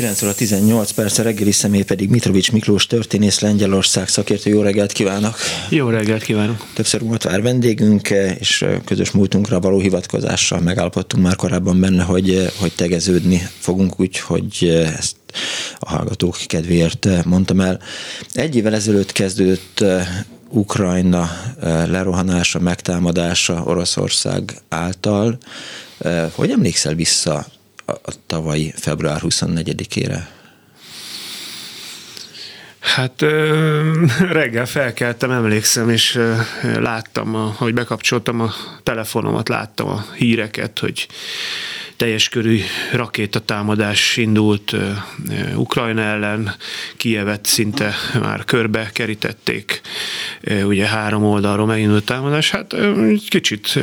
9 óra 18 perc, a reggeli személy pedig Mitrovics Miklós történész Lengyelország szakértő. Jó reggelt kívánok! Jó reggelt kívánok! Többször volt vár vendégünk, és közös múltunkra való hivatkozással megállapodtunk már korábban benne, hogy, hogy tegeződni fogunk úgy, hogy ezt a hallgatók kedvéért mondtam el. Egy évvel ezelőtt kezdődött Ukrajna lerohanása, megtámadása Oroszország által. Hogy emlékszel vissza a tavalyi február 24-ére? Hát reggel felkeltem, emlékszem, és láttam, hogy bekapcsoltam a telefonomat, láttam a híreket, hogy teljes körű rakétatámadás indult Ukrajna ellen, Kievet szinte már körbe kerítették, ugye három oldalról megindult támadás, hát kicsit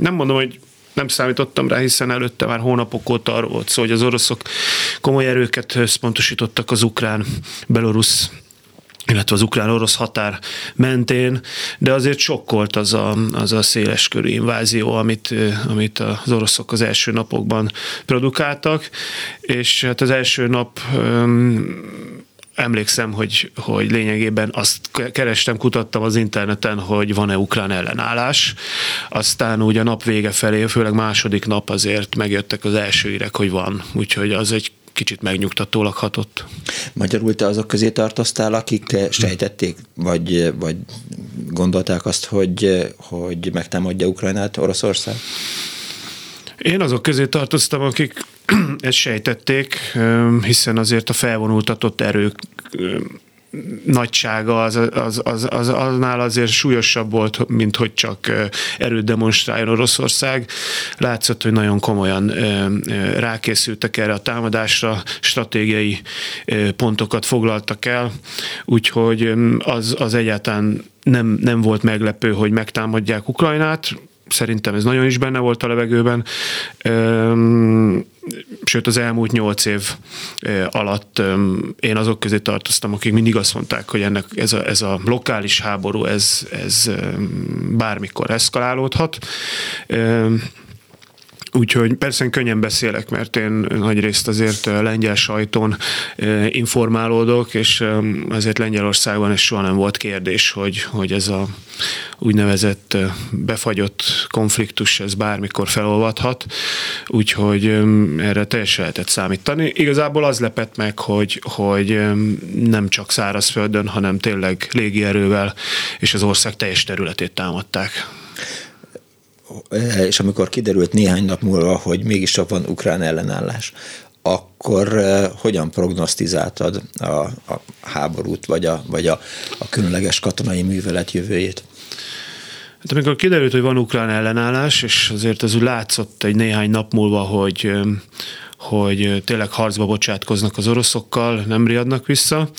nem mondom, hogy nem számítottam rá, hiszen előtte már hónapok óta arról volt szó, hogy az oroszok komoly erőket összpontosítottak az ukrán, belorusz illetve az ukrán-orosz határ mentén, de azért sokkolt az a, az a széles körű invázió, amit, amit az oroszok az első napokban produkáltak, és hát az első nap emlékszem, hogy, hogy lényegében azt kerestem, kutattam az interneten, hogy van-e ukrán ellenállás. Aztán úgy a nap vége felé, főleg második nap azért megjöttek az első írek, hogy van. Úgyhogy az egy kicsit megnyugtatólag hatott. Magyarul te azok közé tartoztál, akik sejtették, vagy, vagy gondolták azt, hogy, hogy megtámadja Ukrajnát Oroszország? Én azok közé tartoztam, akik ezt sejtették, hiszen azért a felvonultatott erők nagysága az, az, az, az, aznál azért súlyosabb volt, mint hogy csak erőt demonstráljon Oroszország. Látszott, hogy nagyon komolyan rákészültek erre a támadásra, stratégiai pontokat foglaltak el, úgyhogy az, az egyáltalán nem, nem volt meglepő, hogy megtámadják Ukrajnát szerintem ez nagyon is benne volt a levegőben. Sőt, az elmúlt nyolc év alatt én azok közé tartoztam, akik mindig azt mondták, hogy ennek ez a, ez a lokális háború, ez, ez bármikor eszkalálódhat. Úgyhogy persze könnyen beszélek, mert én nagy részt azért lengyel sajtón informálódok, és azért Lengyelországban ez soha nem volt kérdés, hogy, hogy ez a úgynevezett befagyott konfliktus, ez bármikor felolvadhat, úgyhogy erre teljesen lehetett számítani. Igazából az lepett meg, hogy, hogy nem csak szárazföldön, hanem tényleg légierővel és az ország teljes területét támadták és amikor kiderült néhány nap múlva, hogy mégis csak van ukrán ellenállás, akkor eh, hogyan prognosztizáltad a, a háborút, vagy, a, vagy a, a különleges katonai művelet jövőjét? Hát amikor kiderült, hogy van ukrán ellenállás, és azért ez úgy látszott egy néhány nap múlva, hogy, eh, hogy tényleg harcba bocsátkoznak az oroszokkal, nem riadnak vissza,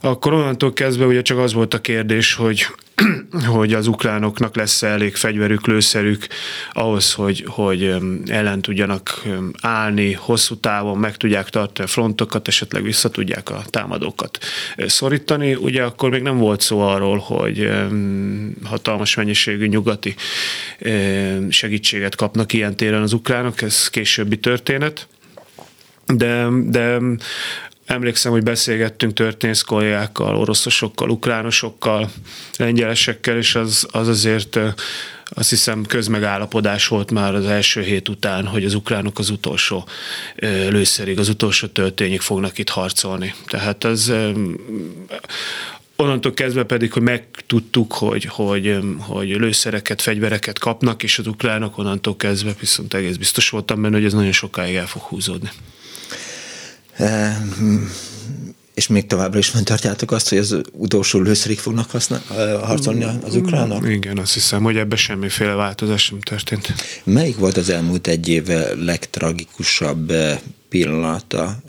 akkor onnantól kezdve ugye csak az volt a kérdés, hogy hogy az ukránoknak lesz elég fegyverük, lőszerük ahhoz, hogy, hogy ellen tudjanak állni, hosszú távon meg tudják tartani a frontokat, esetleg vissza tudják a támadókat szorítani. Ugye akkor még nem volt szó arról, hogy hatalmas mennyiségű nyugati segítséget kapnak ilyen téren az ukránok, ez későbbi történet. De, de Emlékszem, hogy beszélgettünk történész kollégákkal, oroszosokkal, ukránosokkal, lengyelesekkel, és az, az azért azt hiszem közmegállapodás volt már az első hét után, hogy az ukránok az utolsó lőszerig, az utolsó töltényig fognak itt harcolni. Tehát az onnantól kezdve pedig, hogy megtudtuk, hogy, hogy, hogy lőszereket, fegyvereket kapnak, és az ukránok onnantól kezdve viszont egész biztos voltam benne, hogy ez nagyon sokáig el fog húzódni és még továbbra is fenntartjátok azt, hogy az utolsó lőszerig fognak használ, harcolni az ukránok? Igen, azt hiszem, hogy ebben semmiféle változás nem történt. Melyik volt az elmúlt egy év legtragikusabb pillanata,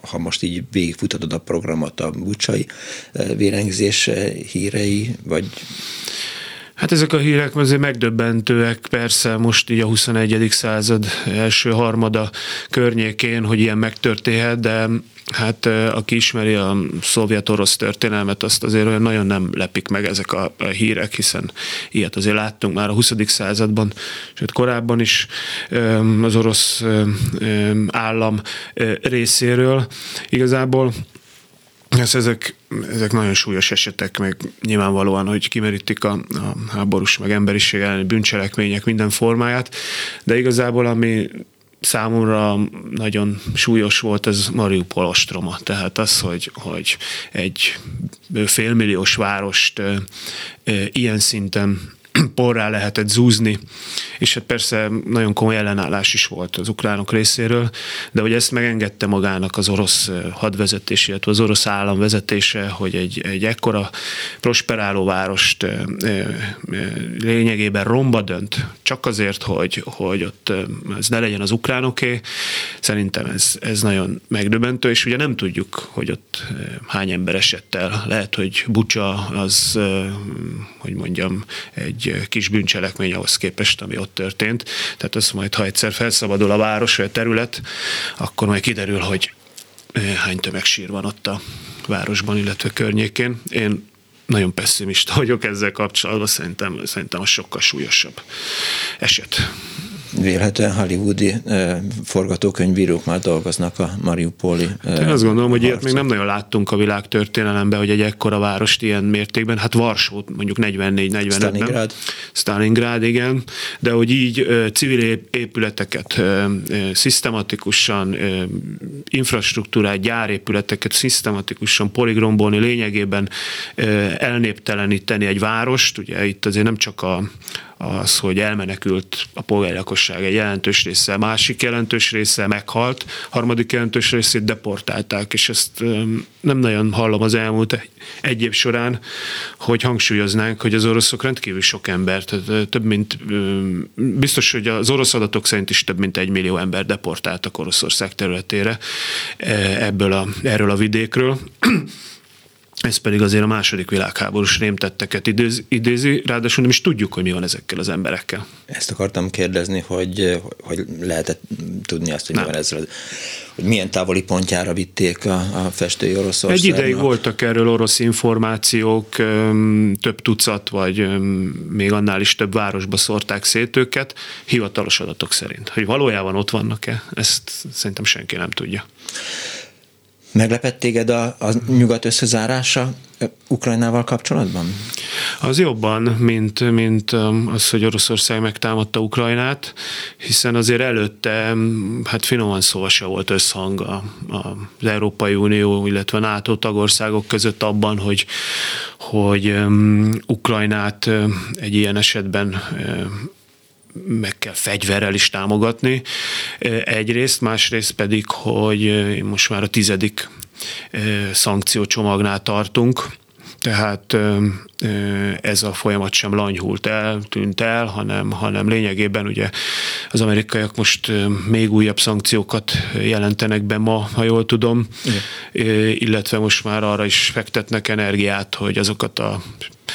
ha most így végigfutatod a programot, a bucsai vérengzés hírei, vagy Hát ezek a hírek azért megdöbbentőek, persze most így a 21. század első harmada környékén, hogy ilyen megtörténhet, de Hát aki ismeri a szovjet-orosz történelmet, azt azért olyan nagyon nem lepik meg ezek a, hírek, hiszen ilyet azért láttunk már a 20. században, sőt korábban is az orosz állam részéről. Igazából ez, ezek, ezek nagyon súlyos esetek, meg nyilvánvalóan, hogy kimerítik a, a háborús, meg emberiség elleni bűncselekmények minden formáját, de igazából ami számomra nagyon súlyos volt ez Mariupol ostroma. Tehát az, hogy, hogy egy félmilliós várost ilyen szinten porrá lehetett zúzni, és hát persze nagyon komoly ellenállás is volt az ukránok részéről, de hogy ezt megengedte magának az orosz hadvezetés, illetve az orosz állam vezetése, hogy egy, egy ekkora prosperáló várost lényegében romba dönt, csak azért, hogy, hogy ott ez ne legyen az ukránoké, szerintem ez, ez nagyon megdöbbentő, és ugye nem tudjuk, hogy ott hány ember esett el. Lehet, hogy Bucsa az, hogy mondjam, egy kis bűncselekmény ahhoz képest, ami ott történt. Tehát az majd, ha egyszer felszabadul a város vagy a terület, akkor majd kiderül, hogy hány tömegsír van ott a városban, illetve környékén. Én nagyon pessimista vagyok ezzel kapcsolatban, szerintem, szerintem a sokkal súlyosabb eset vélhetően hollywoodi forgatókönyvírók már dolgoznak a Mariupoli. Én azt gondolom, hogy ilyet még nem nagyon láttunk a világ történelemben, hogy egy ekkora várost ilyen mértékben, hát Varsót mondjuk 44-45-ben. Stalingrad. Stalingrad, igen, de hogy így civil épületeket szisztematikusan, infrastruktúrát, gyárépületeket szisztematikusan poligrombolni, lényegében elnépteleníteni egy várost, ugye itt azért nem csak a, az, hogy elmenekült a polgári lakosság egy jelentős része, másik jelentős része meghalt, harmadik jelentős részét deportálták, és ezt nem nagyon hallom az elmúlt egy év során, hogy hangsúlyoznánk, hogy az oroszok rendkívül sok embert, több mint, biztos, hogy az orosz adatok szerint is több mint egy millió ember deportáltak Oroszország területére ebből a, erről a vidékről ez pedig azért a második világháborús rémtetteket idézi, idézi, ráadásul nem is tudjuk, hogy mi van ezekkel az emberekkel. Ezt akartam kérdezni, hogy, hogy lehetett tudni azt, hogy mi van ezzel, hogy milyen távoli pontjára vitték a, a festői Oroszországnak. Egy ideig voltak erről orosz információk, több tucat, vagy még annál is több városba szórták szét őket, hivatalos adatok szerint. Hogy valójában ott vannak-e, ezt szerintem senki nem tudja. Meglepett téged a, a nyugat összezárása Ukrajnával kapcsolatban? Az jobban, mint, mint az, hogy Oroszország megtámadta Ukrajnát, hiszen azért előtte, hát finoman szóval se volt összhang a, a, az Európai Unió, illetve NATO tagországok között abban, hogy, hogy um, Ukrajnát egy ilyen esetben meg kell fegyverrel is támogatni egyrészt, másrészt pedig, hogy most már a tizedik szankciócsomagnál tartunk, tehát ez a folyamat sem lanyhult el, tűnt el, hanem, hanem lényegében ugye az amerikaiak most még újabb szankciókat jelentenek be ma, ha jól tudom, Igen. illetve most már arra is fektetnek energiát, hogy azokat a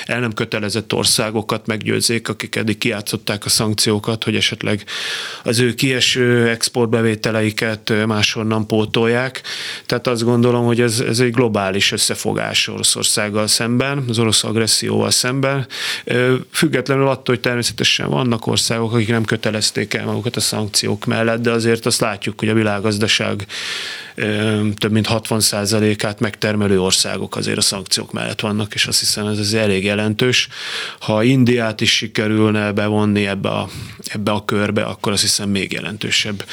el nem kötelezett országokat meggyőzzék, akik eddig kiátszották a szankciókat, hogy esetleg az ő kieső exportbevételeiket máshonnan pótolják. Tehát azt gondolom, hogy ez, ez egy globális összefogás Oroszországgal szemben, az orosz agresszióval szemben. Függetlenül attól, hogy természetesen vannak országok, akik nem kötelezték el magukat a szankciók mellett, de azért azt látjuk, hogy a világgazdaság több mint 60%-át megtermelő országok azért a szankciók mellett vannak, és azt hiszem ez, ez elég jelentős. Ha Indiát is sikerülne bevonni ebbe a, ebbe a körbe, akkor azt hiszem még jelentősebb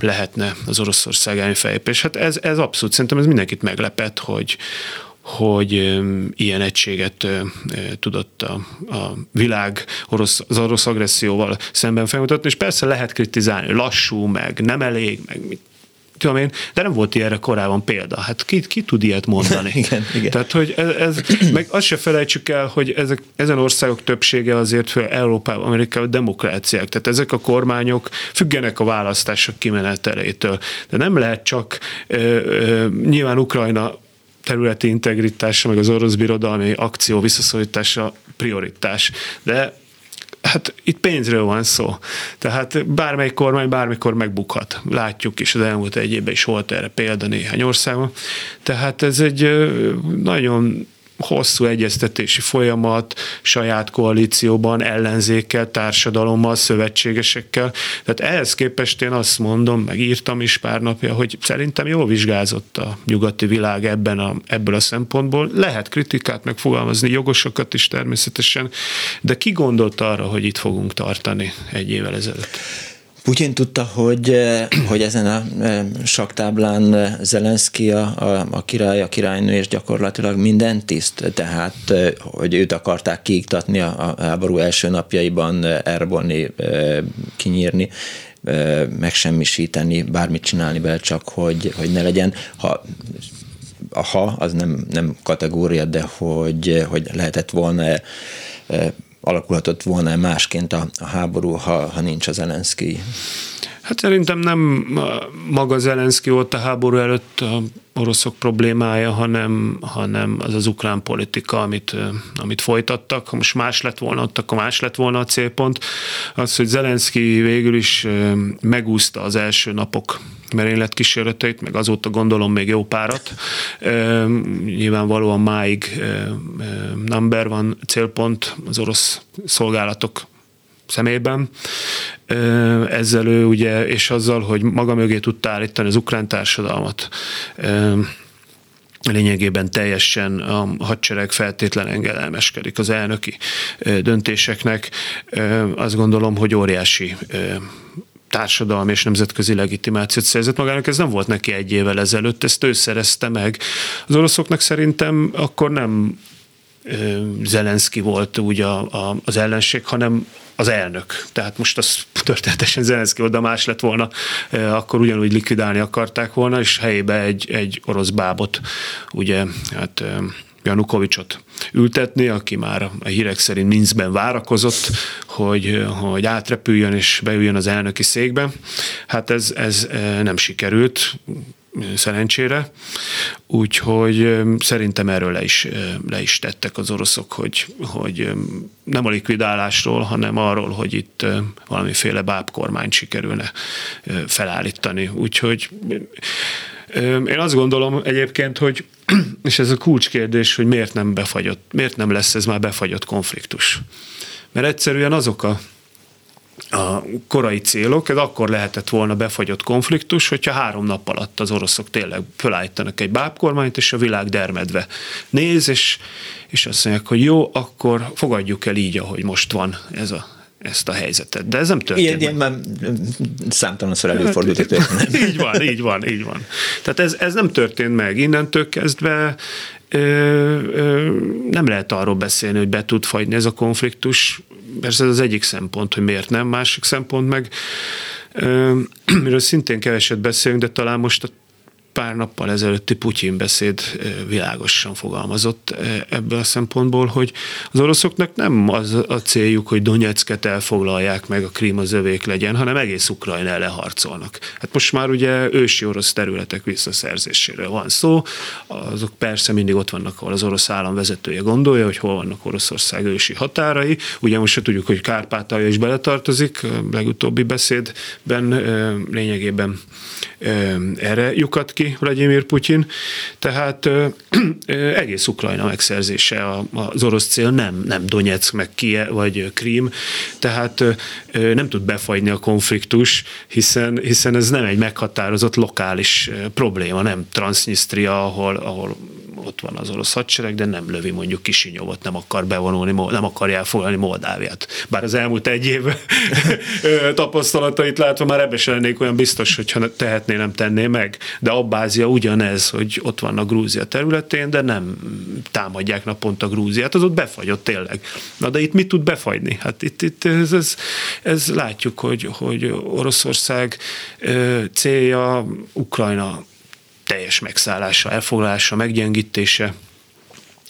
lehetne az Oroszország elleni felépés. Hát ez, ez abszolút, szerintem ez mindenkit meglepett, hogy, hogy ilyen egységet tudott a, a világ orosz, az orosz agresszióval szemben felmutatni, és persze lehet kritizálni, lassú, meg nem elég, meg mit tudom én, de nem volt ilyenre korábban példa. Hát ki, ki tud ilyet mondani? igen, igen. Tehát, hogy ez, ez, meg azt se felejtsük el, hogy ezek, ezen országok többsége azért fel Európában, Amerikában demokráciák. Tehát ezek a kormányok függenek a választások kimenetelétől. De nem lehet csak, ö, ö, nyilván Ukrajna területi integritása, meg az orosz birodalmi akció visszaszorítása prioritás. De Hát itt pénzről van szó. Tehát bármely kormány bármikor megbukhat. Látjuk is, az elmúlt egy évben is volt erre példa néhány országban. Tehát ez egy nagyon hosszú egyeztetési folyamat, saját koalícióban, ellenzékkel, társadalommal, szövetségesekkel. Tehát ehhez képest én azt mondom, meg írtam is pár napja, hogy szerintem jól vizsgázott a nyugati világ ebben a, ebből a szempontból. Lehet kritikát megfogalmazni, jogosokat is természetesen, de ki gondolt arra, hogy itt fogunk tartani egy évvel ezelőtt? Putyin tudta, hogy, hogy ezen a saktáblán Zelenszky a, a, a király, a királynő és gyakorlatilag minden tiszt, tehát hogy őt akarták kiiktatni a, a háború első napjaiban, elrabolni, kinyírni, megsemmisíteni, bármit csinálni bele, csak hogy, hogy ne legyen. Ha a ha, az nem, nem kategória, de hogy, hogy lehetett volna alakulhatott volna másként a, a háború, ha, ha nincs az Zelenszky? Hát szerintem nem maga Zelenszky volt a háború előtt a oroszok problémája, hanem, hanem az az ukrán politika, amit, amit folytattak. Ha most más lett volna ott, akkor más lett volna a célpont. Az, hogy Zelenszky végül is megúszta az első napok merénylet kísérleteit, meg azóta gondolom még jó párat. Nyilvánvalóan máig number van célpont az orosz szolgálatok szemében. Ezzel ő ugye, és azzal, hogy maga mögé tudta állítani az ukrán társadalmat, lényegében teljesen a hadsereg feltétlen engedelmeskedik az elnöki döntéseknek. Azt gondolom, hogy óriási társadalmi és nemzetközi legitimációt szerzett magának. Ez nem volt neki egy évvel ezelőtt, ezt ő szerezte meg. Az oroszoknak szerintem akkor nem Zelenszky volt úgy a, a, az ellenség, hanem az elnök. Tehát most az történetesen Zelenszky oda más lett volna, akkor ugyanúgy likvidálni akarták volna, és helyébe egy, egy orosz bábot, ugye, hát Janukovicsot ültetni, aki már a hírek szerint Minskben várakozott, hogy, hogy átrepüljön és beüljön az elnöki székbe. Hát ez, ez nem sikerült, szerencsére. Úgyhogy szerintem erről le is, le is tettek az oroszok, hogy, hogy nem a likvidálásról, hanem arról, hogy itt valamiféle bábkormányt sikerülne felállítani. Úgyhogy én azt gondolom egyébként, hogy, és ez a kulcskérdés, hogy miért nem befagyott, miért nem lesz ez már befagyott konfliktus. Mert egyszerűen azok a a korai célok, ez akkor lehetett volna befagyott konfliktus, hogyha három nap alatt az oroszok tényleg fölállítanak egy bábkormányt, és a világ dermedve néz, és, és azt mondják, hogy jó, akkor fogadjuk el így, ahogy most van ez a, ezt a helyzetet. De ez nem történt. Ilyen, ilyen már számtalanszor előfordult. Hát, így van, így van, így van. Tehát ez, ez nem történt meg. Innentől kezdve ö, ö, nem lehet arról beszélni, hogy be tud fagyni ez a konfliktus persze ez az egyik szempont, hogy miért nem, másik szempont meg, miről szintén keveset beszélünk, de talán most a pár nappal ezelőtti Putyin beszéd világosan fogalmazott ebből a szempontból, hogy az oroszoknak nem az a céljuk, hogy Donetsket elfoglalják meg, a Krím az övék legyen, hanem egész Ukrajna ellen harcolnak. Hát most már ugye ősi orosz területek visszaszerzéséről van szó, azok persze mindig ott vannak, ahol az orosz állam vezetője gondolja, hogy hol vannak Oroszország ősi határai. Ugye most se tudjuk, hogy Kárpátalja is beletartozik, legutóbbi beszédben lényegében erre lyukat ki Vladimir Putyin, tehát egész Ukrajna megszerzése az orosz cél, nem, nem Donetsk, meg Kiev, vagy Krím, tehát nem tud befagyni a konfliktus, hiszen, hiszen ez nem egy meghatározott lokális probléma, nem Transnistria, ahol, ahol ott van az orosz hadsereg, de nem lövi mondjuk Kisinyovot, nem akar bevonulni, nem akarja elfoglalni Moldáviát. Bár az elmúlt egy év tapasztalatait látva már ebbe sem lennék olyan biztos, hogyha tehetné, nem tenné meg. De Abbázia ugyanez, hogy ott van a Grúzia területén, de nem támadják naponta Grúziát, az ott befagyott tényleg. Na de itt mit tud befagyni? Hát itt, itt ez, ez, ez látjuk, hogy, hogy Oroszország célja Ukrajna teljes megszállása, elfoglalása, meggyengítése,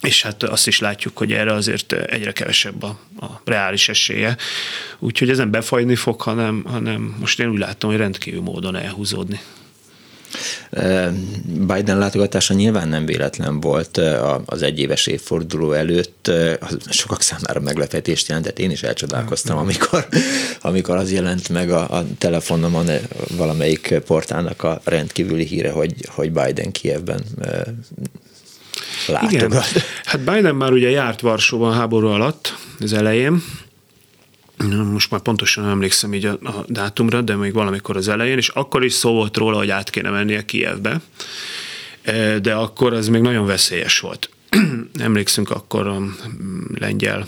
és hát azt is látjuk, hogy erre azért egyre kevesebb a, a reális esélye. Úgyhogy ezen befajni fog, hanem, hanem most én úgy látom, hogy rendkívül módon elhúzódni. Biden látogatása nyilván nem véletlen volt az egyéves évforduló előtt. Sokak számára meglepetést jelentett. Én is elcsodálkoztam, amikor, amikor az jelent meg a, a telefonomon valamelyik portálnak a rendkívüli híre, hogy, hogy Biden Kievben látogat. Igen. Hát Biden már ugye járt Varsóban háború alatt, az elején, most már pontosan nem emlékszem így a, a dátumra, de még valamikor az elején, és akkor is szó volt róla, hogy át kéne mennie Kievbe, e, de akkor az még nagyon veszélyes volt. Emlékszünk akkor a lengyel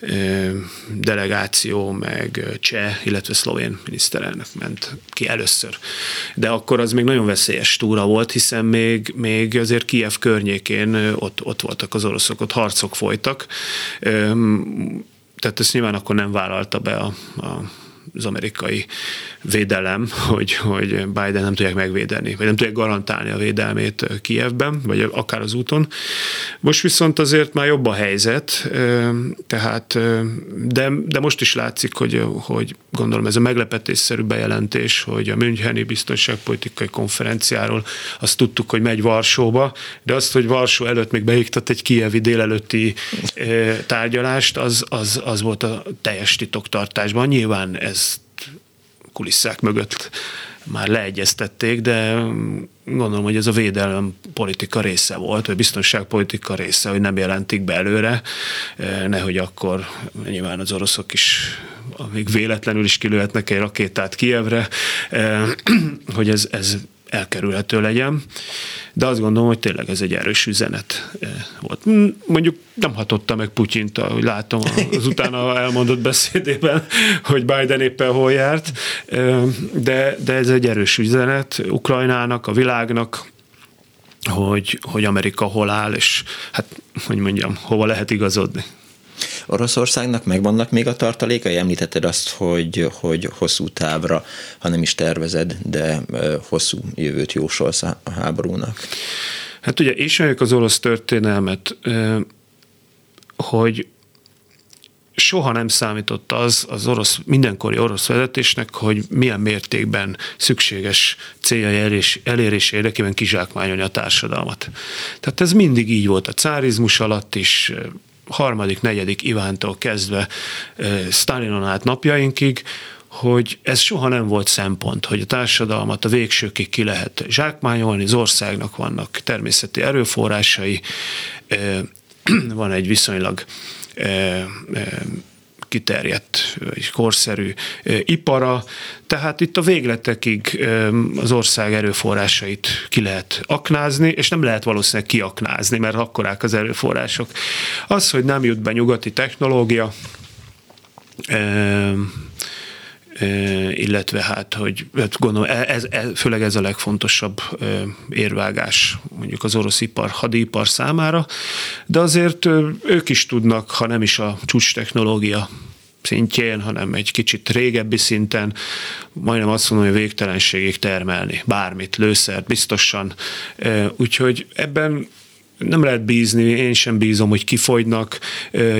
e, delegáció, meg cseh, illetve szlovén miniszterelnök ment ki először. De akkor az még nagyon veszélyes túra volt, hiszen még, még azért Kiev környékén ott, ott voltak az oroszok, ott harcok folytak tehát ezt nyilván akkor nem vállalta be a, a az amerikai védelem, hogy, hogy Biden nem tudják megvédeni, vagy nem tudják garantálni a védelmét Kievben, vagy akár az úton. Most viszont azért már jobb a helyzet, tehát, de, de most is látszik, hogy, hogy gondolom ez a meglepetésszerű bejelentés, hogy a Müncheni biztonságpolitikai konferenciáról azt tudtuk, hogy megy Varsóba, de azt, hogy Varsó előtt még beiktat egy kievi délelőtti tárgyalást, az, az, az volt a teljes titoktartásban. Nyilván ez kulisszák mögött már leegyeztették, de gondolom, hogy ez a védelem politika része volt, vagy biztonságpolitika része, hogy nem jelentik be előre, nehogy akkor nyilván az oroszok is még véletlenül is kilőhetnek egy rakétát Kievre, hogy ez, ez elkerülhető legyen, de azt gondolom, hogy tényleg ez egy erős üzenet eh, volt. Mondjuk nem hatotta meg Putyint, ahogy látom az utána elmondott beszédében, hogy Biden éppen hol járt, eh, de, de ez egy erős üzenet Ukrajnának, a világnak, hogy, hogy Amerika hol áll, és hát, hogy mondjam, hova lehet igazodni. Oroszországnak megvannak még a tartalékai? Említetted azt, hogy, hogy hosszú távra, ha nem is tervezed, de hosszú jövőt jósolsz a háborúnak. Hát ugye ismerjük az orosz történelmet, hogy soha nem számított az az orosz, mindenkori orosz vezetésnek, hogy milyen mértékben szükséges céljai elérés, elérés érdekében kizsákmányolni a társadalmat. Tehát ez mindig így volt a cárizmus alatt is, harmadik, negyedik Ivántól kezdve Stalinon át napjainkig, hogy ez soha nem volt szempont, hogy a társadalmat a végsőkig ki lehet zsákmányolni, az országnak vannak természeti erőforrásai, van egy viszonylag kiterjedt és korszerű ipara, tehát itt a végletekig az ország erőforrásait ki lehet aknázni, és nem lehet valószínűleg kiaknázni, mert akkorák az erőforrások. Az, hogy nem jut be nyugati technológia, illetve hát, hogy hát gondolom, e, ez, ez, főleg ez a legfontosabb érvágás mondjuk az orosz ipar, hadipar számára, de azért ők is tudnak, ha nem is a csúcs technológia szintjén, hanem egy kicsit régebbi szinten, majdnem azt mondom, hogy végtelenségig termelni bármit, lőszert biztosan. Úgyhogy ebben nem lehet bízni, én sem bízom, hogy kifogynak,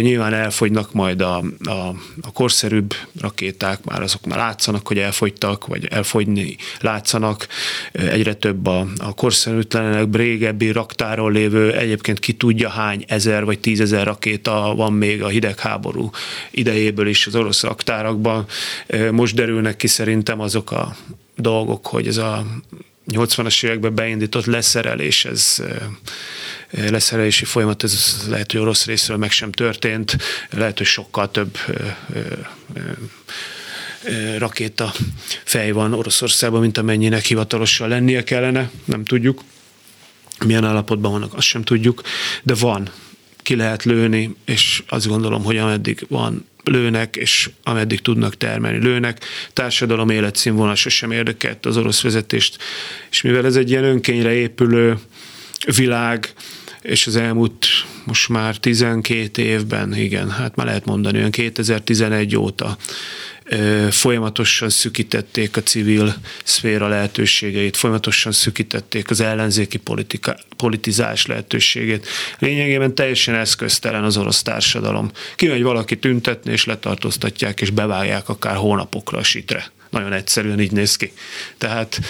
nyilván elfogynak majd a, a, a korszerűbb rakéták, már azok már látszanak, hogy elfogytak, vagy elfogyni látszanak, egyre több a, a korszerűtlenek, régebbi raktáról lévő, egyébként ki tudja hány ezer vagy tízezer rakéta van még a hidegháború idejéből is az orosz raktárakban. Most derülnek ki szerintem azok a dolgok, hogy ez a 80-as években beindított leszerelés, ez leszerelési folyamat, ez lehet, hogy orosz részről meg sem történt, lehet, hogy sokkal több rakéta fej van Oroszországban, mint amennyinek hivatalosan lennie kellene, nem tudjuk. Milyen állapotban vannak, azt sem tudjuk, de van, ki lehet lőni, és azt gondolom, hogy ameddig van lőnek, és ameddig tudnak termelni, lőnek. Társadalom életszínvonal sosem érdekelt az orosz vezetést, és mivel ez egy ilyen önkényre épülő világ, és az elmúlt most már 12 évben, igen, hát már lehet mondani, olyan 2011 óta folyamatosan szükítették a civil szféra lehetőségeit, folyamatosan szükítették az ellenzéki politika, politizás lehetőségét. Lényegében teljesen eszköztelen az orosz társadalom. Kimegy valaki tüntetni, és letartóztatják, és bevágják akár hónapokra a sitre Nagyon egyszerűen így néz ki. Tehát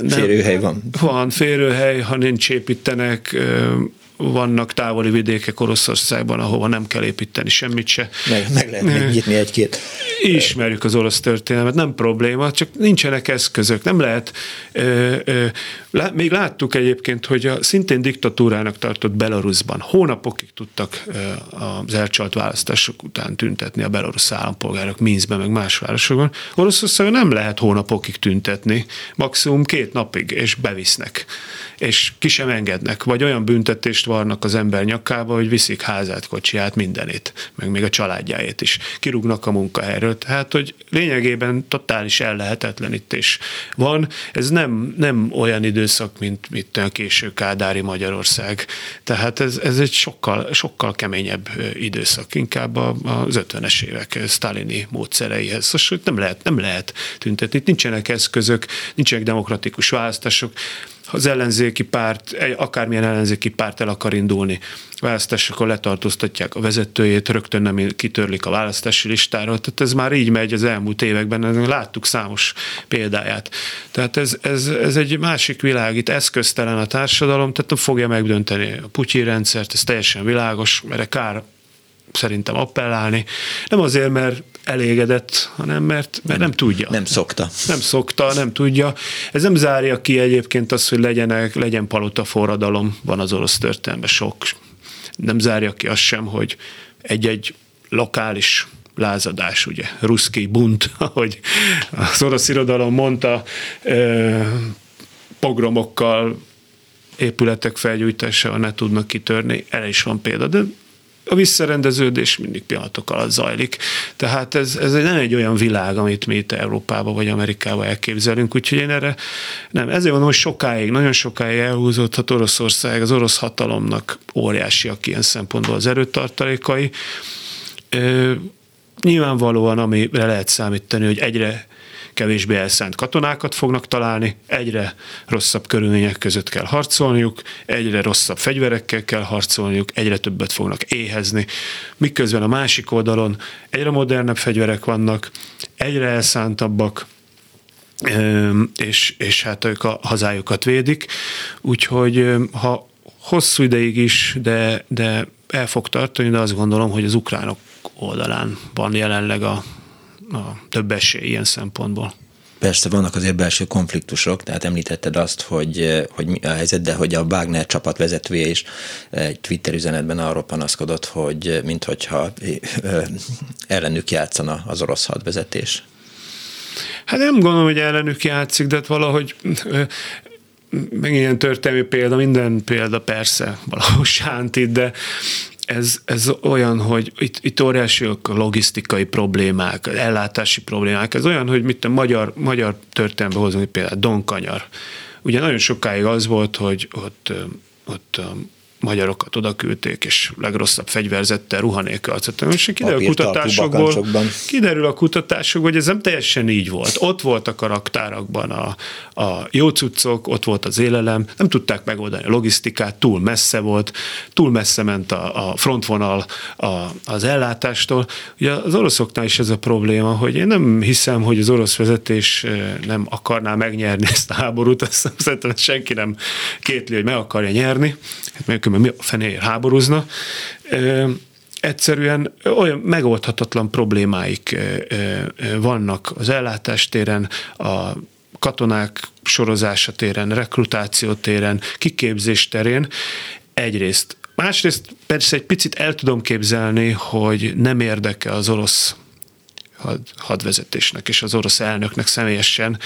nem, férőhely van. Van férőhely, ha nincs építenek, vannak távoli vidékek Oroszországban, ahova nem kell építeni semmit se. Meg, meg lehet nyitni egy-két. Ismerjük az orosz történelmet, nem probléma, csak nincsenek eszközök, nem lehet. Ö, ö, lá, még láttuk egyébként, hogy a szintén diktatúrának tartott Belarusban hónapokig tudtak ö, az elcsalt választások után tüntetni a belarusz állampolgárok Minskben, meg más városokban. Oroszországon nem lehet hónapokig tüntetni, maximum két napig, és bevisznek és ki sem engednek, vagy olyan büntetést varnak az ember nyakába, hogy viszik házát, kocsiját, mindenét, meg még a családjáét is. Kirúgnak a munkahelyről. Tehát, hogy lényegében totális ellehetetlenítés van. Ez nem, nem olyan időszak, mint mit a késő Kádári Magyarország. Tehát ez, ez egy sokkal, sokkal keményebb időszak, inkább az 50-es évek sztálini módszereihez. Szóval nem lehet, nem lehet tüntetni. Itt nincsenek eszközök, nincsenek demokratikus választások az ellenzéki párt, akármilyen ellenzéki párt el akar indulni választásokon letartóztatják a vezetőjét, rögtön nem kitörlik a választási listáról. Tehát ez már így megy az elmúlt években, láttuk számos példáját. Tehát ez, ez, ez egy másik világ, itt eszköztelen a társadalom, tehát nem fogja megdönteni a Putyin rendszert, ez teljesen világos, mert kár szerintem appellálni. Nem azért, mert elégedett, hanem mert, mert nem, nem tudja. Nem szokta. Nem szokta, nem tudja. Ez nem zárja ki egyébként azt, hogy legyenek, legyen palota forradalom, van az orosz történelme sok. Nem zárja ki azt sem, hogy egy-egy lokális lázadás, ugye, ruszki bunt, ahogy az orosz irodalom mondta, pogromokkal, épületek felgyújtásával ne tudnak kitörni, erre is van példa, de a visszarendeződés mindig pillanatok alatt zajlik. Tehát ez, ez nem egy olyan világ, amit mi itt Európába vagy Amerikába elképzelünk, úgyhogy én erre nem. Ezért mondom, hogy sokáig, nagyon sokáig elhúzódhat Oroszország, az orosz hatalomnak óriásiak ilyen szempontból az erőtartalékai. Nyilvánvalóan, amire lehet számítani, hogy egyre kevésbé elszánt katonákat fognak találni, egyre rosszabb körülmények között kell harcolniuk, egyre rosszabb fegyverekkel kell harcolniuk, egyre többet fognak éhezni, miközben a másik oldalon egyre modernebb fegyverek vannak, egyre elszántabbak, és, és hát ők a hazájukat védik, úgyhogy ha hosszú ideig is, de, de el fog tartani, de azt gondolom, hogy az ukránok oldalán van jelenleg a, a több esély ilyen szempontból. Persze vannak azért belső konfliktusok, tehát említetted azt, hogy, hogy mi a helyzet, de hogy a Wagner csapat vezetője is egy Twitter üzenetben arról panaszkodott, hogy minthogyha ellenük játszana az orosz hadvezetés. Hát nem gondolom, hogy ellenük játszik, de hát valahogy meg ilyen történelmi példa, minden példa persze valahol sántít, de ez, ez olyan, hogy itt, itt óriási a logisztikai problémák, ellátási problémák. Ez olyan, hogy mit a magyar, magyar történelembe hozunk például Donkanyar. Ugye nagyon sokáig az volt, hogy ott, ott magyarokat oda küldték, és legrosszabb fegyverzettel, ruha nélkül És kiderül a kutatásokból, kiderül a kutatásokból, hogy ez nem teljesen így volt. Ott voltak a raktárakban a, a jó cuccok, ott volt az élelem, nem tudták megoldani a logisztikát, túl messze volt, túl messze ment a, a frontvonal a, az ellátástól. Ugye az oroszoknál is ez a probléma, hogy én nem hiszem, hogy az orosz vezetés nem akarná megnyerni ezt a háborút, azt szerintem senki nem kétli, hogy meg akarja nyerni, hát mert mi a fenéért háborúzna, egyszerűen olyan megoldhatatlan problémáik vannak az ellátástéren, a katonák sorozása téren, rekrutáció téren, kiképzés terén. Egyrészt. Másrészt persze egy picit el tudom képzelni, hogy nem érdeke az orosz had, hadvezetésnek és az orosz elnöknek személyesen,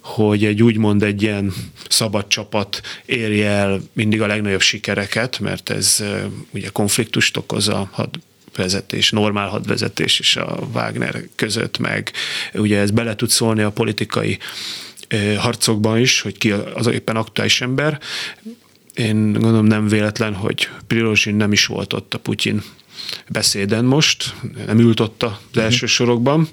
hogy egy úgymond egy ilyen szabad csapat érje el mindig a legnagyobb sikereket, mert ez ugye konfliktust okoz a hadvezetés, normál hadvezetés és a Wagner között, meg ugye ez bele tud szólni a politikai harcokban is, hogy ki az éppen aktuális ember. Én gondolom nem véletlen, hogy Prilozsin nem is volt ott a Putyin beszéden most, nem ült ott az mhm. első sorokban,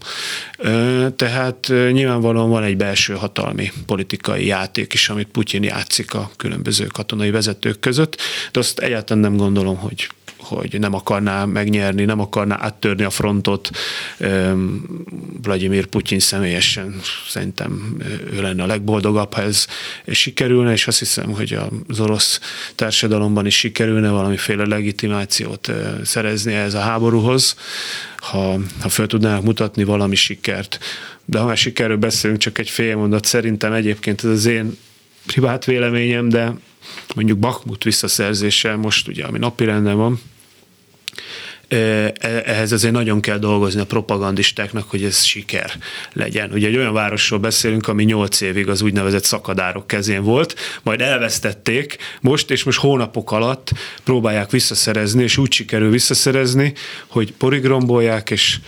tehát nyilvánvalóan van egy belső hatalmi politikai játék is, amit Putyin játszik a különböző katonai vezetők között, de azt egyáltalán nem gondolom, hogy hogy nem akarná megnyerni, nem akarná áttörni a frontot. Vladimir Putyin személyesen szerintem ő lenne a legboldogabb, ha ez sikerülne, és azt hiszem, hogy az orosz társadalomban is sikerülne valamiféle legitimációt szerezni ez a háborúhoz, ha, ha fel tudnának mutatni valami sikert. De ha már sikerről beszélünk, csak egy fél mondat, szerintem egyébként ez az én privát véleményem, de mondjuk Bakmut visszaszerzése most ugye, ami napirenden van, ehhez azért nagyon kell dolgozni a propagandistáknak, hogy ez siker legyen. Ugye egy olyan városról beszélünk, ami nyolc évig az úgynevezett szakadárok kezén volt, majd elvesztették most, és most hónapok alatt próbálják visszaszerezni, és úgy sikerül visszaszerezni, hogy porigrombolják, és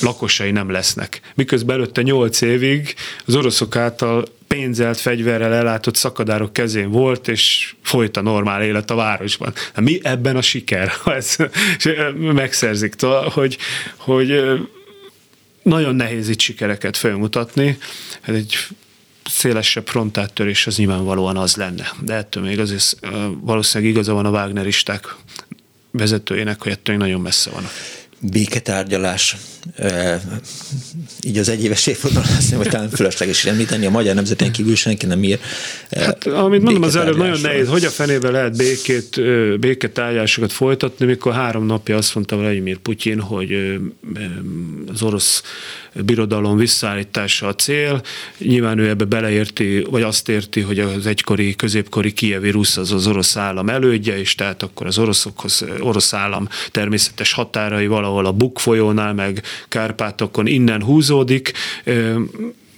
lakosai nem lesznek. Miközben előtte nyolc évig az oroszok által pénzelt fegyverrel ellátott szakadárok kezén volt, és folyt a normál élet a városban. Mi ebben a siker, ha ezt megszerzik, hogy, hogy nagyon nehéz itt sikereket felmutatni. Ez egy szélesebb frontáttörés az nyilvánvalóan az lenne. De ettől még azért valószínűleg igaza van a Wagneristák vezetőjének, hogy ettől nagyon messze vannak béketárgyalás, így az egyéves évfordulón azt hiszem, hogy talán fölösleges említeni, a magyar nemzeten kívül senki nem ír. Hát, amit mondom az előbb, nagyon nehéz, hogy a fenébe lehet békét, béketárgyalásokat folytatni, mikor három napja azt mondta Vladimir Putyin, hogy az orosz birodalom visszaállítása a cél. Nyilván ő ebbe beleérti, vagy azt érti, hogy az egykori, középkori kievi rusz az az orosz állam elődje, és tehát akkor az oroszokhoz, orosz állam természetes határai valahol a Buk folyónál, meg Kárpátokon innen húzódik,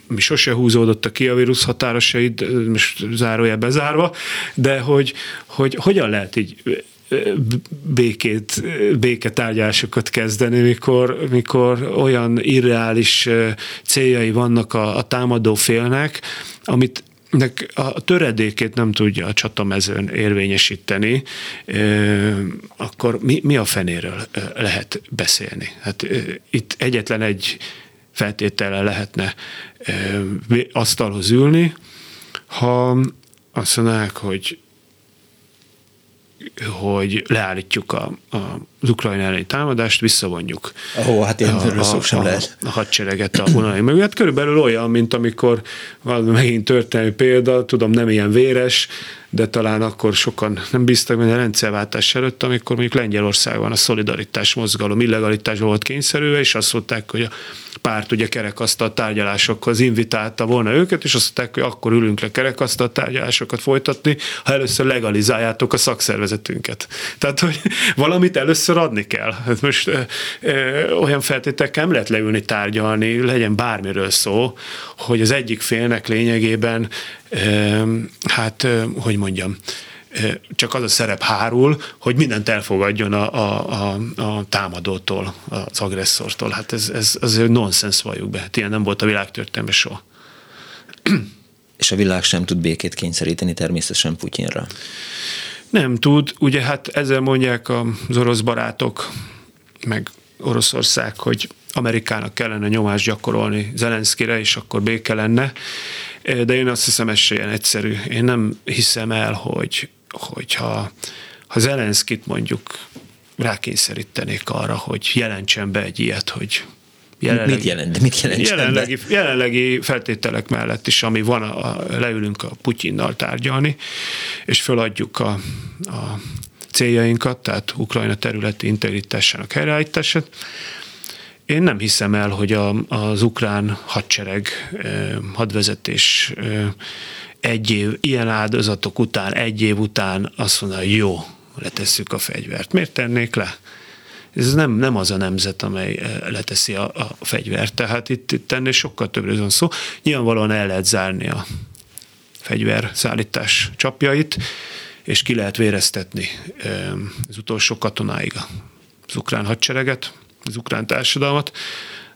mi sose húzódott a kiavírus határosaid, most zárója bezárva, de hogy, hogy hogyan lehet így békét, béketárgyásokat kezdeni, mikor, mikor olyan irreális céljai vannak a, a támadó félnek, amit a töredékét nem tudja a csatamezőn érvényesíteni, akkor mi, mi a fenéről lehet beszélni? Hát itt egyetlen egy feltétele lehetne asztalhoz ülni, ha azt mondanák, hogy hogy leállítjuk a, a, az ukrajna elleni támadást, visszavonjuk. Ó, hát ilyen a, a, sem a, lehet. a hadsereget a vonalai mögött. Hát körülbelül olyan, mint amikor valami megint történelmi példa, tudom, nem ilyen véres, de talán akkor sokan nem bíztak benne a rendszerváltás előtt, amikor mondjuk Lengyelországban a szolidaritás mozgalom illegalitás volt kényszerülve, és azt mondták, hogy a párt ugye kerekasztal tárgyalásokhoz invitálta volna őket, és azt mondták, hogy akkor ülünk le kerekasztal tárgyalásokat folytatni, ha először legalizáljátok a szakszervezetünket. Tehát, hogy valamit először adni kell. Hát most ö, ö, olyan feltételekkel nem lehet leülni tárgyalni, legyen bármiről szó, hogy az egyik félnek lényegében, ö, hát, ö, hogy mondjam, csak az a szerep hárul, hogy mindent elfogadjon a, a, a, a támadótól, az agresszortól. Hát ez, ez azért nonsens valljuk be. Hát ilyen nem volt a világtörténelme soha. És a világ sem tud békét kényszeríteni természetesen Putyinra. Nem tud. Ugye hát ezzel mondják az orosz barátok, meg Oroszország, hogy Amerikának kellene nyomást gyakorolni Zelenszkire, és akkor béke lenne. De én azt hiszem, ez ilyen egyszerű. Én nem hiszem el, hogy hogyha ha Zelenszkit mondjuk rákényszerítenék arra, hogy jelentsen be egy ilyet, hogy jelenlegi, mit jelent? Mit jelent jelenlegi, jelenlegi feltételek mellett is, ami van, a, leülünk a Putyinnal tárgyalni, és feladjuk a, a céljainkat, tehát Ukrajna területi integritásának helyreállítását. Én nem hiszem el, hogy a, az ukrán hadsereg, hadvezetés egy év, ilyen áldozatok után, egy év után azt mondja, jó, letesszük a fegyvert. Miért tennék le? Ez nem, nem az a nemzet, amely eh, leteszi a, a fegyvert. Tehát itt, itt ennél sokkal többről van szó. Nyilvánvalóan el lehet zárni a fegyverszállítás csapjait, és ki lehet véreztetni eh, az utolsó katonáig az ukrán hadsereget, az ukrán társadalmat,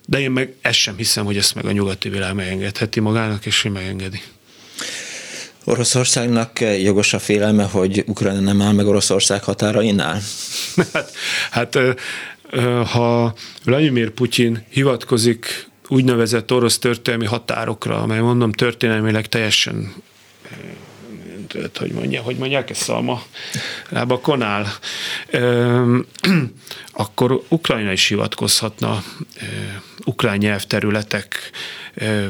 de én meg ezt sem hiszem, hogy ezt meg a nyugati világ megengedheti magának, és hogy megengedi. Oroszországnak jogos a félelme, hogy Ukrajna nem áll meg Oroszország határainál? Hát, hát ha Vladimir Putyin hivatkozik úgynevezett orosz történelmi határokra, amely mondom történelmileg teljesen hogy mondja, hogy mondják, ez szalma lába konál, ö, akkor Ukrajna is hivatkozhatna ö, ukrán nyelvterületek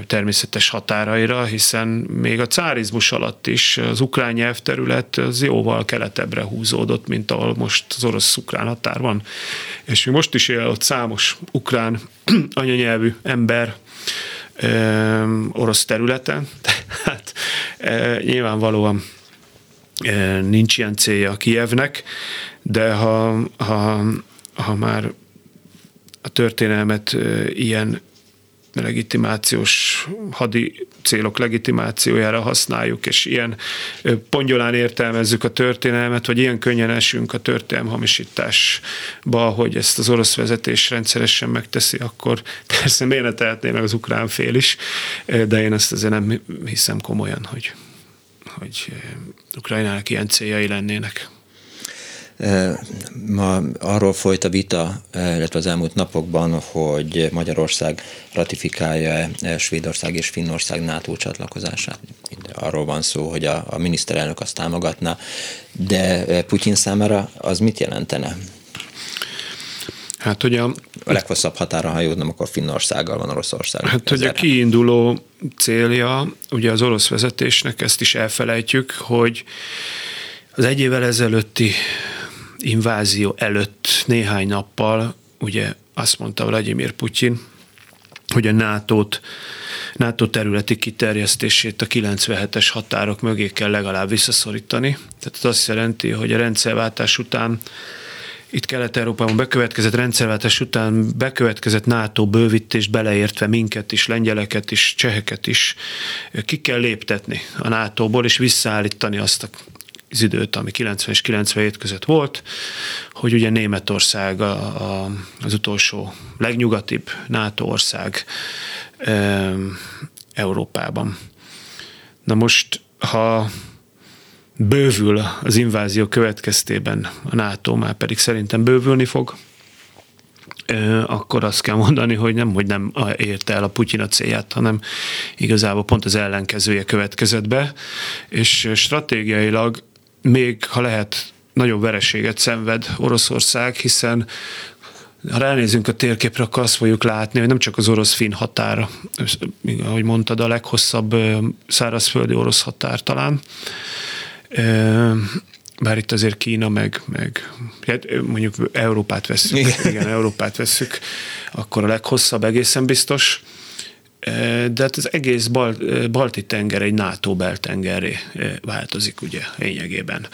természetes határaira, hiszen még a cárizmus alatt is az ukrán nyelvterület az jóval keletebbre húzódott, mint ahol most az orosz-ukrán határ van. És mi most is él ott számos ukrán anyanyelvű ember orosz területen, tehát nyilvánvalóan nincs ilyen célja Kievnek, de ha, ha, ha már a történelmet ilyen legitimációs hadi célok legitimációjára használjuk, és ilyen pongyolán értelmezzük a történelmet, vagy ilyen könnyen esünk a történelm hamisításba, hogy ezt az orosz vezetés rendszeresen megteszi, akkor persze miért ne tehetné meg az ukrán fél is, de én ezt azért nem hiszem komolyan, hogy, hogy Ukrajnának ilyen céljai lennének. Ma arról folyt a vita, illetve az elmúlt napokban, hogy Magyarország ratifikálja Svédország és Finnország NATO csatlakozását. Arról van szó, hogy a, a miniszterelnök azt támogatná, de Putyin számára az mit jelentene? Hát, hogy a, a leghosszabb határa, ha nem, akkor Finnországgal van Oroszország. Hát, hogy a kiinduló célja, ugye az orosz vezetésnek, ezt is elfelejtjük, hogy az egy évvel ezelőtti invázió előtt néhány nappal ugye azt mondta Vladimir Putyin, hogy a NATO-t, NATO területi kiterjesztését a 97-es határok mögé kell legalább visszaszorítani. Tehát ez azt jelenti, hogy a rendszerváltás után itt Kelet-Európában bekövetkezett rendszerváltás után bekövetkezett NATO bővítés beleértve minket is, lengyeleket is, cseheket is, ki kell léptetni a NATO-ból, és visszaállítani azt a az időt, ami 90 és 97 között volt, hogy ugye Németország a, a, az utolsó legnyugatibb NATO ország e, Európában. Na most, ha bővül az invázió következtében a NATO, már pedig szerintem bővülni fog, akkor azt kell mondani, hogy nem, hogy nem érte el a Putyin a célját, hanem igazából pont az ellenkezője következett be, és stratégiailag még, ha lehet, nagyobb vereséget szenved Oroszország, hiszen ha ránézünk a térképre, akkor azt fogjuk látni, hogy nem csak az orosz-finn határ, ahogy mondtad, a leghosszabb szárazföldi orosz határ talán, bár itt azért Kína, meg, meg hát mondjuk Európát veszük, igen. igen, Európát veszük, akkor a leghosszabb egészen biztos, de hát az egész Bal- balti tenger egy NATO beltengeré változik ugye lényegében.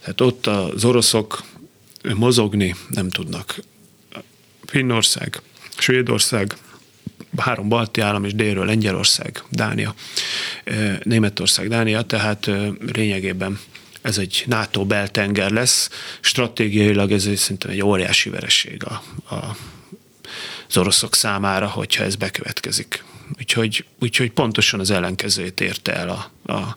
Tehát ott az oroszok mozogni nem tudnak. Finnország, Svédország, három balti állam és délről Lengyelország, Dánia, Németország, Dánia, tehát lényegében ez egy NATO beltenger lesz. Stratégiailag ez szerintem egy óriási vereség a, a, az oroszok számára, hogyha ez bekövetkezik. Úgyhogy, úgyhogy pontosan az ellenkezőjét érte el a, a,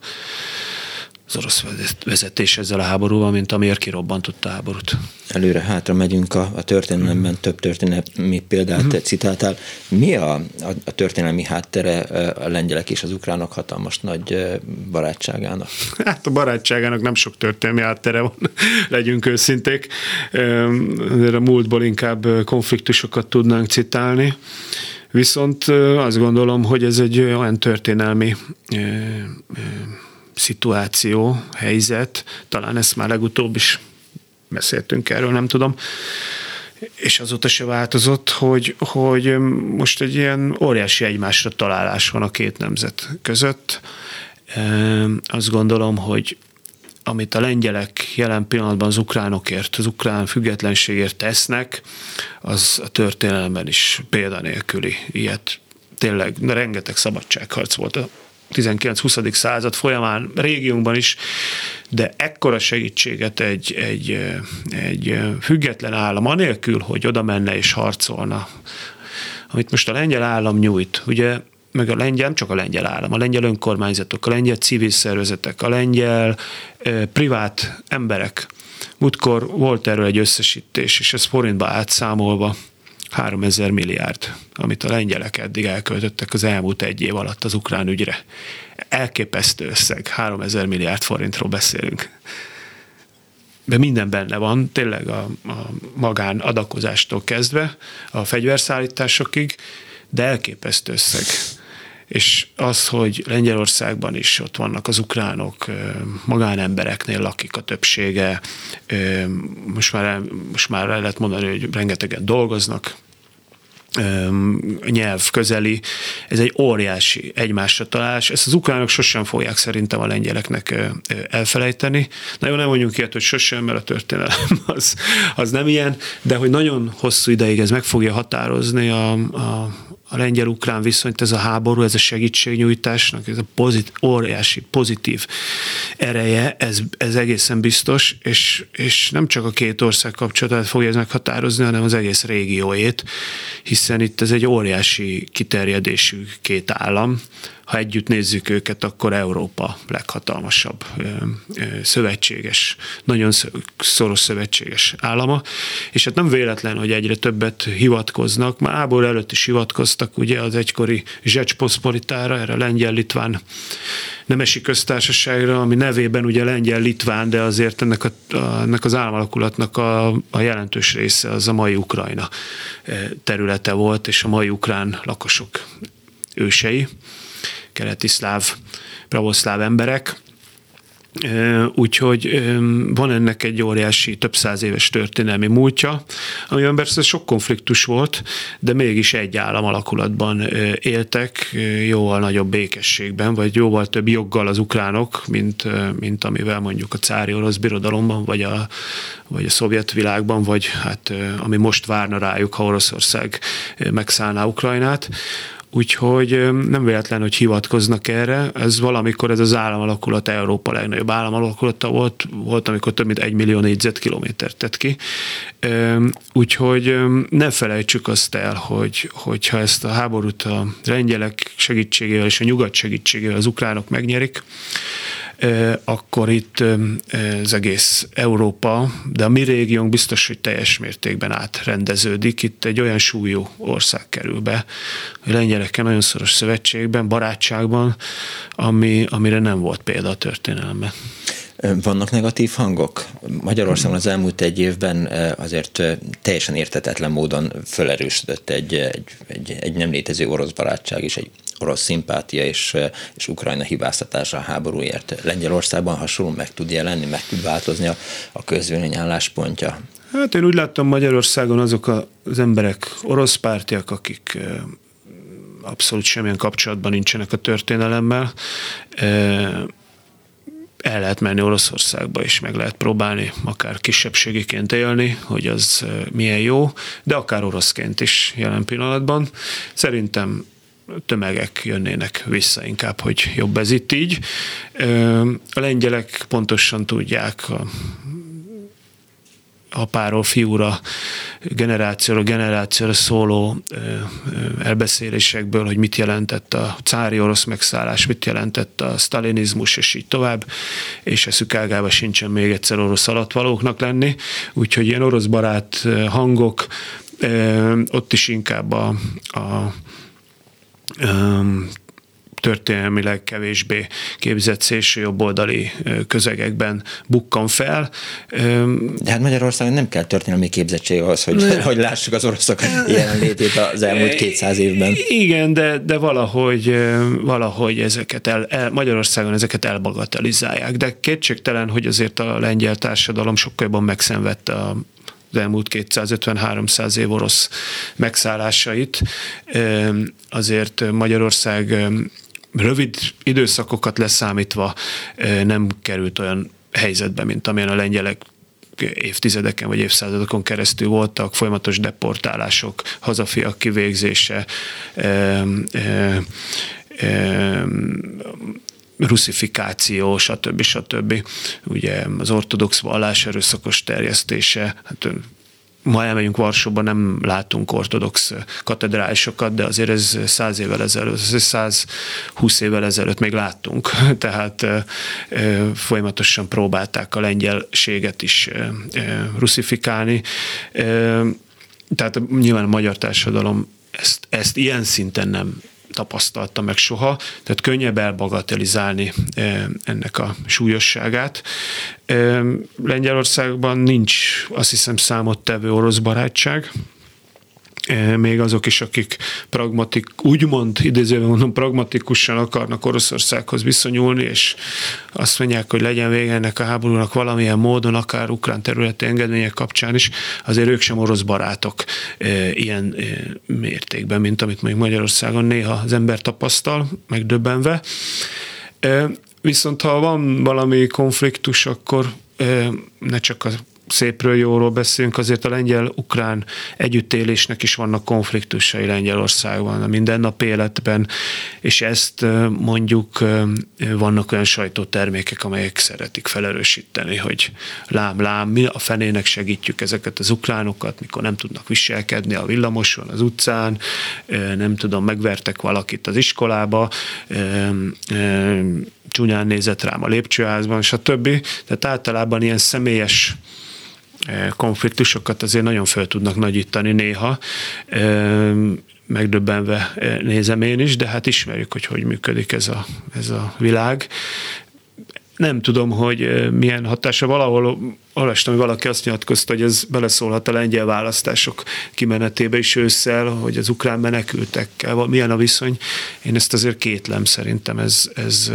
az orosz vezetés ezzel a háborúval, mint amiért kirobbantotta a háborút. Előre hátra megyünk a, a történelemben, mm. több történelmi példát mm. citáltál. Mi a, a, a történelmi háttere a lengyelek és az ukránok hatalmas nagy barátságának? Hát a barátságának nem sok történelmi háttere van, legyünk őszinték. A múltból inkább konfliktusokat tudnánk citálni. Viszont azt gondolom, hogy ez egy olyan történelmi szituáció, helyzet, talán ezt már legutóbb is beszéltünk erről, nem tudom, és azóta se változott, hogy, hogy most egy ilyen óriási egymásra találás van a két nemzet között. Azt gondolom, hogy amit a lengyelek jelen pillanatban az ukránokért, az ukrán függetlenségért tesznek, az a történelemben is példanélküli. Ilyet tényleg rengeteg szabadságharc volt a 19-20. század folyamán régiónkban is, de ekkora segítséget egy, egy, egy független állam, anélkül, hogy oda menne és harcolna, amit most a lengyel állam nyújt. Ugye meg a lengyel, csak a lengyel állam, a lengyel önkormányzatok, a lengyel civil szervezetek, a lengyel e, privát emberek. Múltkor volt erről egy összesítés, és ez forintba átszámolva 3000 milliárd, amit a lengyelek eddig elköltöttek az elmúlt egy év alatt az ukrán ügyre. Elképesztő összeg, 3000 milliárd forintról beszélünk. De minden benne van, tényleg a, a magán adakozástól kezdve, a fegyverszállításokig, de elképesztő összeg és az, hogy Lengyelországban is ott vannak az ukránok, magánembereknél lakik a többsége, most már, most már el lehet mondani, hogy rengetegen dolgoznak, nyelv közeli, ez egy óriási egymásra találás. Ezt az ukránok sosem fogják szerintem a lengyeleknek elfelejteni. Nagyon nem mondjunk ilyet, hogy sosem, mert a történelem az, az nem ilyen, de hogy nagyon hosszú ideig ez meg fogja határozni a, a, a lengyel-ukrán viszonyt, ez a háború, ez a segítségnyújtásnak, ez a pozit, óriási, pozitív ereje, ez, ez egészen biztos, és, és nem csak a két ország kapcsolatát fogja ez meghatározni, hanem az egész régióét, hiszen itt ez egy óriási kiterjedésű két állam, ha együtt nézzük őket, akkor Európa leghatalmasabb szövetséges, nagyon szoros szövetséges állama, és hát nem véletlen, hogy egyre többet hivatkoznak, már ából előtt is hivatkoztak ugye az egykori Zsecsposzpolitára, erre a lengyel-litván nemesi köztársaságra, ami nevében ugye lengyel-litván, de azért ennek, a, ennek az államalakulatnak a, a jelentős része az a mai Ukrajna területe volt, és a mai ukrán lakosok ősei keleti szláv, pravoszláv emberek, Úgyhogy van ennek egy óriási, több száz éves történelmi múltja, amiben persze sok konfliktus volt, de mégis egy állam alakulatban éltek, jóval nagyobb békességben, vagy jóval több joggal az ukránok, mint, mint amivel mondjuk a cári orosz birodalomban, vagy a, vagy a szovjet világban, vagy hát ami most várna rájuk, ha Oroszország megszállná Ukrajnát. Úgyhogy nem véletlen, hogy hivatkoznak erre. Ez valamikor ez az államalakulat Európa legnagyobb államalakulata volt, volt, amikor több mint egy millió négyzetkilométert tett ki. Úgyhogy ne felejtsük azt el, hogy, hogyha ezt a háborút a lengyelek segítségével és a nyugat segítségével az ukránok megnyerik, akkor itt az egész Európa, de a mi régiónk biztos, hogy teljes mértékben átrendeződik. Itt egy olyan súlyú ország kerül be, hogy lengyelekkel nagyon szoros szövetségben, barátságban, ami, amire nem volt példa a történelemben. Vannak negatív hangok? Magyarországon az elmúlt egy évben azért teljesen értetetlen módon felerősödött egy, egy, egy, egy nem létező orosz barátság is, egy orosz szimpátia és, és Ukrajna hibáztatása a háborúért. Lengyelországban hasonló meg tud jelenni, meg tud változni a, a közvélemény álláspontja? Hát én úgy láttam Magyarországon azok az emberek orosz pártiak, akik abszolút semmilyen kapcsolatban nincsenek a történelemmel, el lehet menni Oroszországba, és meg lehet próbálni akár kisebbségiként élni, hogy az milyen jó, de akár oroszként is jelen pillanatban. Szerintem tömegek jönnének vissza inkább, hogy jobb ez itt így. A lengyelek pontosan tudják a apáról fiúra, generációra generációra szóló elbeszélésekből, hogy mit jelentett a cári orosz megszállás, mit jelentett a sztalinizmus, és így tovább, és eszük ágába sincsen még egyszer orosz alattvalóknak lenni, úgyhogy ilyen orosz barát hangok, ott is inkább a, a történelmileg kevésbé képzett szélső jobboldali közegekben bukkan fel. De hát Magyarországon nem kell történelmi képzettség ahhoz, hogy, ne. hogy lássuk az oroszok jelenlétét az elmúlt 200 évben. Igen, de, de valahogy, valahogy ezeket el, el, Magyarországon ezeket elbagatelizálják, de kétségtelen, hogy azért a lengyel társadalom sokkal jobban megszenvedte a az elmúlt 250-300 év orosz megszállásait. Azért Magyarország rövid időszakokat leszámítva nem került olyan helyzetbe, mint amilyen a lengyelek évtizedeken vagy évszázadokon keresztül voltak, folyamatos deportálások, hazafiak kivégzése, ruszifikáció, stb. stb. Ugye az ortodox vallás erőszakos terjesztése, hát ma elmegyünk Varsóba, nem látunk ortodox katedrálisokat, de azért ez száz évvel ezelőtt, száz húsz évvel ezelőtt még láttunk, tehát folyamatosan próbálták a lengyelséget is ruszifikálni tehát nyilván a magyar társadalom ezt, ezt ilyen szinten nem tapasztalta meg soha, tehát könnyebb elbagatelizálni ennek a súlyosságát. Lengyelországban nincs azt hiszem számottevő orosz barátság, Eh, még azok is, akik pragmatik, úgymond, idézőben mondom, pragmatikusan akarnak Oroszországhoz viszonyulni, és azt mondják, hogy legyen vége ennek a háborúnak valamilyen módon, akár ukrán területi engedmények kapcsán is, azért ők sem orosz barátok e, ilyen e, mértékben, mint amit még Magyarországon néha az ember tapasztal, megdöbbenve. Viszont ha van valami konfliktus, akkor ne csak a szépről, jóról beszélünk, azért a lengyel-ukrán együttélésnek is vannak konfliktusai Lengyelországban, a mindennap életben, és ezt mondjuk vannak olyan sajtótermékek, amelyek szeretik felerősíteni, hogy lám, lám, mi a fenének segítjük ezeket az ukránokat, mikor nem tudnak viselkedni a villamoson, az utcán, nem tudom, megvertek valakit az iskolába, csúnyán nézett rám a lépcsőházban, stb. Tehát általában ilyen személyes konfliktusokat azért nagyon fel tudnak nagyítani néha, megdöbbenve nézem én is, de hát ismerjük, hogy hogy működik ez a, ez a világ nem tudom, hogy milyen hatása. Valahol olvastam, hogy valaki azt nyilatkozta, hogy ez beleszólhat a lengyel választások kimenetébe is ősszel, hogy az ukrán menekültekkel milyen a viszony. Én ezt azért kétlem, szerintem ez, ez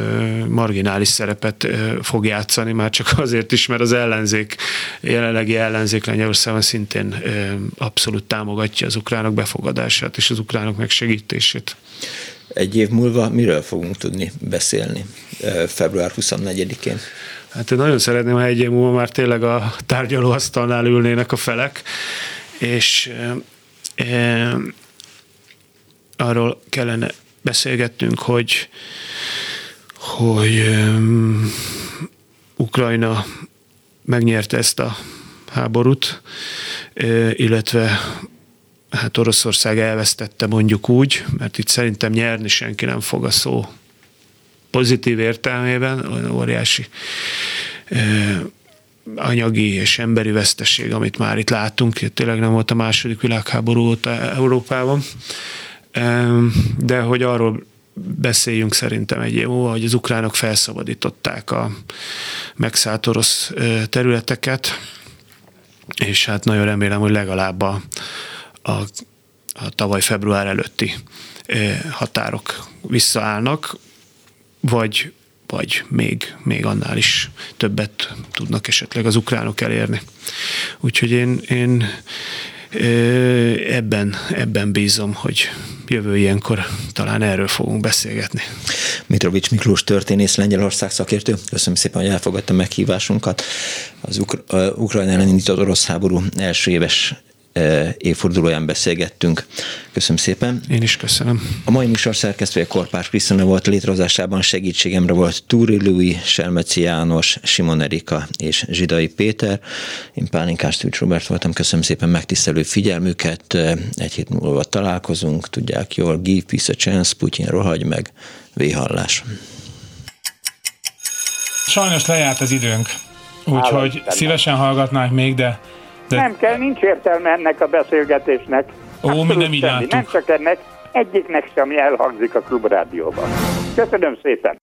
marginális szerepet fog játszani, már csak azért is, mert az ellenzék, jelenlegi ellenzék Lengyelországban szintén abszolút támogatja az ukránok befogadását és az ukránok megsegítését. Egy év múlva miről fogunk tudni beszélni február 24-én? Hát én nagyon szeretném, ha egy év múlva már tényleg a tárgyalóasztalnál ülnének a felek, és e, e, arról kellene beszélgettünk, hogy, hogy e, Ukrajna megnyerte ezt a háborút, illetve hát Oroszország elvesztette mondjuk úgy, mert itt szerintem nyerni senki nem fog a szó pozitív értelmében, olyan óriási anyagi és emberi veszteség, amit már itt látunk, tényleg nem volt a második világháború óta Európában, de hogy arról beszéljünk szerintem egy év hogy az ukránok felszabadították a megszállt orosz területeket, és hát nagyon remélem, hogy legalább a, a, a tavaly február előtti határok visszaállnak, vagy, vagy még, még annál is többet tudnak esetleg az ukránok elérni. Úgyhogy én, én ebben, ebben bízom, hogy jövő ilyenkor talán erről fogunk beszélgetni. Mitrovics Miklós történész, Lengyelország szakértő. Köszönöm szépen, hogy elfogadta meghívásunkat. Az Ukra- Ukrajna ellen indított orosz háború első éves évfordulóján beszélgettünk. Köszönöm szépen. Én is köszönöm. A mai műsor szerkesztője Korpás Krisztina volt, létrehozásában segítségemre volt Túri Louis, Selmeci János, Simon Erika és Zsidai Péter. Én Pálinkás Tűcs Robert voltam, köszönöm szépen megtisztelő figyelmüket. Egy hét múlva találkozunk, tudják jól, give peace a chance, Putyin rohagy meg, véhallás. Sajnos lejárt az időnk, úgyhogy szívesen hallgatnánk még, de de... Nem kell, nincs értelme ennek a beszélgetésnek. Ó, mi nem így Nem csak ennek, egyiknek sem elhangzik a klubrádióban. Köszönöm szépen!